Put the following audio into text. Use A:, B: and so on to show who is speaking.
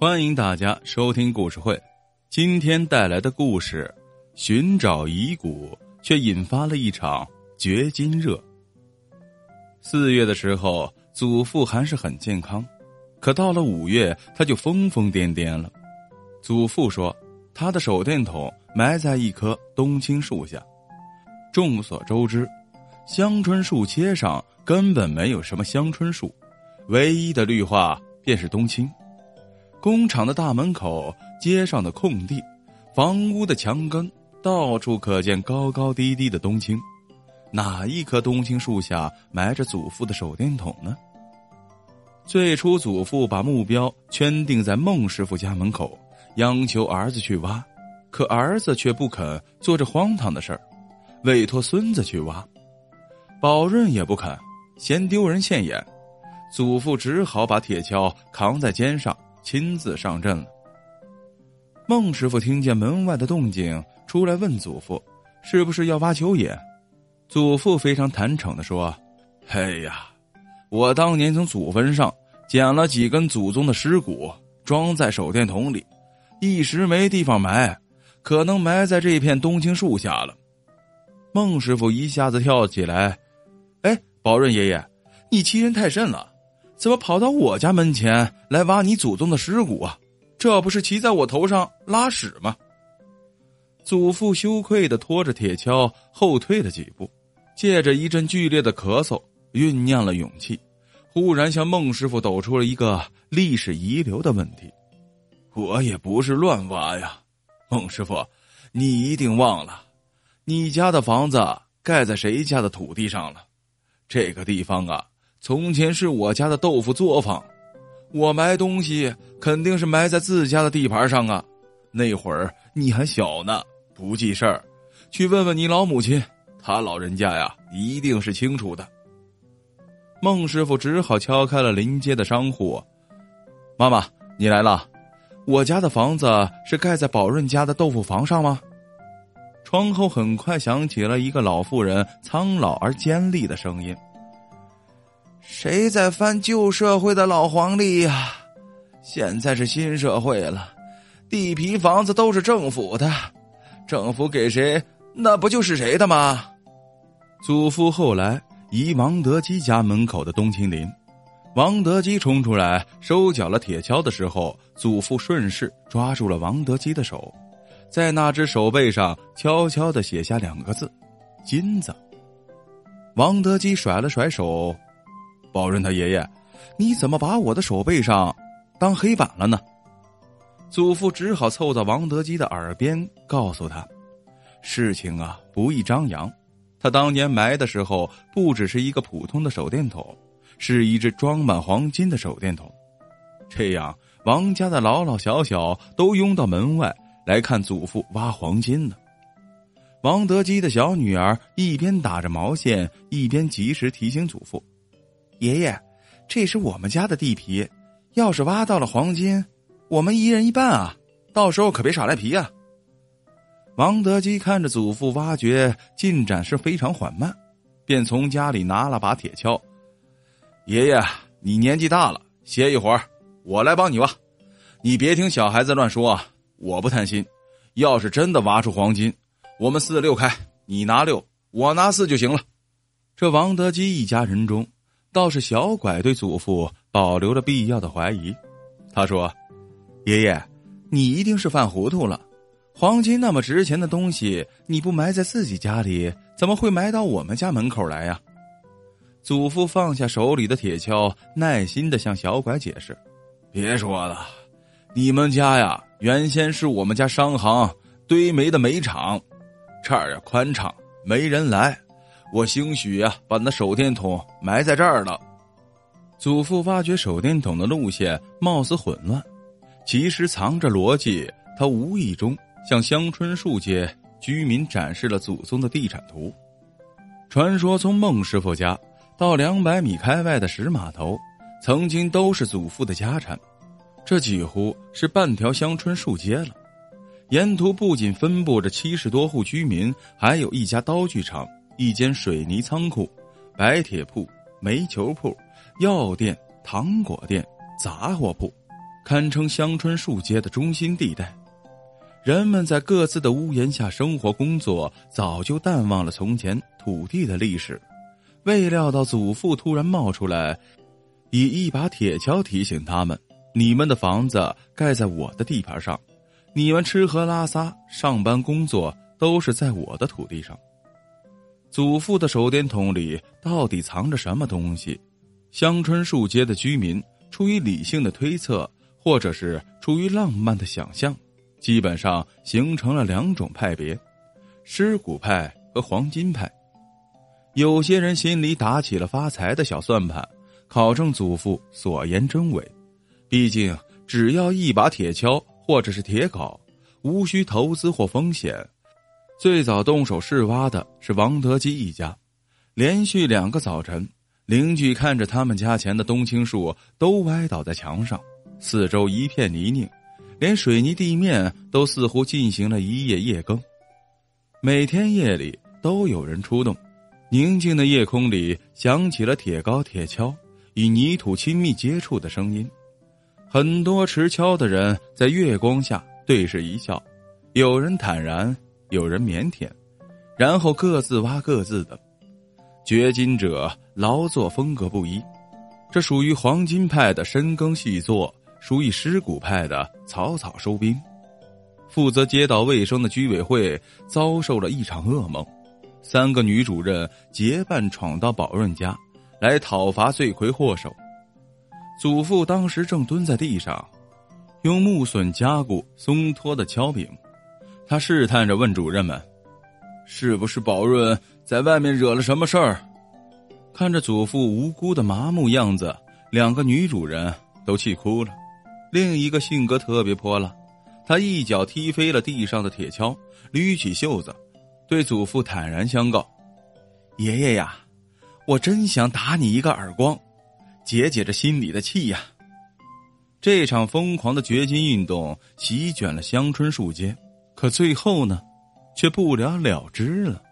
A: 欢迎大家收听故事会。今天带来的故事，寻找遗骨，却引发了一场掘金热。四月的时候，祖父还是很健康，可到了五月，他就疯疯癫癫了。祖父说，他的手电筒埋在一棵冬青树下。众所周知，香椿树街上根本没有什么香椿树，唯一的绿化便是冬青。工厂的大门口、街上的空地、房屋的墙根，到处可见高高低低的冬青。哪一棵冬青树下埋着祖父的手电筒呢？最初，祖父把目标圈定在孟师傅家门口，央求儿子去挖，可儿子却不肯做这荒唐的事儿，委托孙子去挖。宝润也不肯，嫌丢人现眼，祖父只好把铁锹扛在肩上。亲自上阵了。孟师傅听见门外的动静，出来问祖父：“是不是要挖蚯蚓？”祖父非常坦诚的说：“哎呀，我当年从祖坟上捡了几根祖宗的尸骨，装在手电筒里，一时没地方埋，可能埋在这片冬青树下了。”孟师傅一下子跳起来：“哎，宝润爷爷，你欺人太甚了！”怎么跑到我家门前来挖你祖宗的尸骨啊？这不是骑在我头上拉屎吗？祖父羞愧的拖着铁锹后退了几步，借着一阵剧烈的咳嗽酝酿了勇气，忽然向孟师傅抖出了一个历史遗留的问题：“我也不是乱挖呀，孟师傅，你一定忘了，你家的房子盖在谁家的土地上了？这个地方啊。”从前是我家的豆腐作坊，我埋东西肯定是埋在自家的地盘上啊。那会儿你还小呢，不记事儿，去问问你老母亲，他老人家呀一定是清楚的。孟师傅只好敲开了临街的商户：“妈妈，你来了，我家的房子是盖在宝润家的豆腐房上吗？”窗后很快响起了一个老妇人苍老而尖利的声音。谁在翻旧社会的老黄历呀？现在是新社会了，地皮房子都是政府的，政府给谁，那不就是谁的吗？祖父后来移王德基家门口的冬青林，王德基冲出来收缴了铁锹的时候，祖父顺势抓住了王德基的手，在那只手背上悄悄的写下两个字：“金子。”王德基甩了甩手。宝润他爷爷，你怎么把我的手背上当黑板了呢？祖父只好凑到王德基的耳边，告诉他：“事情啊，不易张扬。他当年埋的时候，不只是一个普通的手电筒，是一只装满黄金的手电筒。这样，王家的老老小小都拥到门外来看祖父挖黄金呢。”王德基的小女儿一边打着毛线，一边及时提醒祖父。爷爷，这是我们家的地皮，要是挖到了黄金，我们一人一半啊！到时候可别耍赖皮啊！王德基看着祖父挖掘进展是非常缓慢，便从家里拿了把铁锹。爷爷，你年纪大了，歇一会儿，我来帮你挖。你别听小孩子乱说啊！我不贪心，要是真的挖出黄金，我们四六开，你拿六，我拿四就行了。这王德基一家人中。倒是小拐对祖父保留了必要的怀疑，他说：“爷爷，你一定是犯糊涂了。黄金那么值钱的东西，你不埋在自己家里，怎么会埋到我们家门口来呀？”祖父放下手里的铁锹，耐心的向小拐解释：“别说了，你们家呀，原先是我们家商行堆煤的煤厂，这儿宽敞，没人来。”我兴许呀，把那手电筒埋在这儿了。祖父挖掘手电筒的路线貌似混乱，其实藏着逻辑。他无意中向香椿树街居民展示了祖宗的地产图。传说从孟师傅家到两百米开外的石码头，曾经都是祖父的家产。这几乎是半条香椿树街了。沿途不仅分布着七十多户居民，还有一家刀具厂。一间水泥仓库、白铁铺、煤球铺、药店、糖果店、杂货铺，堪称香春树街的中心地带。人们在各自的屋檐下生活工作，早就淡忘了从前土地的历史。未料到祖父突然冒出来，以一把铁锹提醒他们：“你们的房子盖在我的地盘上，你们吃喝拉撒、上班工作都是在我的土地上。”祖父的手电筒里到底藏着什么东西？香椿树街的居民出于理性的推测，或者是出于浪漫的想象。基本上形成了两种派别：尸骨派和黄金派。有些人心里打起了发财的小算盘，考证祖父所言真伪。毕竟，只要一把铁锹或者是铁镐，无需投资或风险。最早动手试挖的是王德基一家。连续两个早晨，邻居看着他们家前的冬青树都歪倒在墙上，四周一片泥泞。连水泥地面都似乎进行了一夜夜更，每天夜里都有人出动。宁静的夜空里响起了铁镐铁锹与泥土亲密接触的声音。很多持锹的人在月光下对视一笑，有人坦然，有人腼腆，然后各自挖各自的。掘金者劳作风格不一，这属于黄金派的深耕细作。属于尸骨派的草草收兵，负责街道卫生的居委会遭受了一场噩梦，三个女主任结伴闯到宝润家，来讨伐罪魁祸首。祖父当时正蹲在地上，用木笋夹固松脱的锹柄，他试探着问主任们：“是不是宝润在外面惹了什么事儿？”看着祖父无辜的麻木样子，两个女主人都气哭了。另一个性格特别泼辣，他一脚踢飞了地上的铁锹，捋起袖子，对祖父坦然相告：“爷爷呀，我真想打你一个耳光，解解这心里的气呀。”这场疯狂的掘金运动席卷了香春树街，可最后呢，却不了了之了。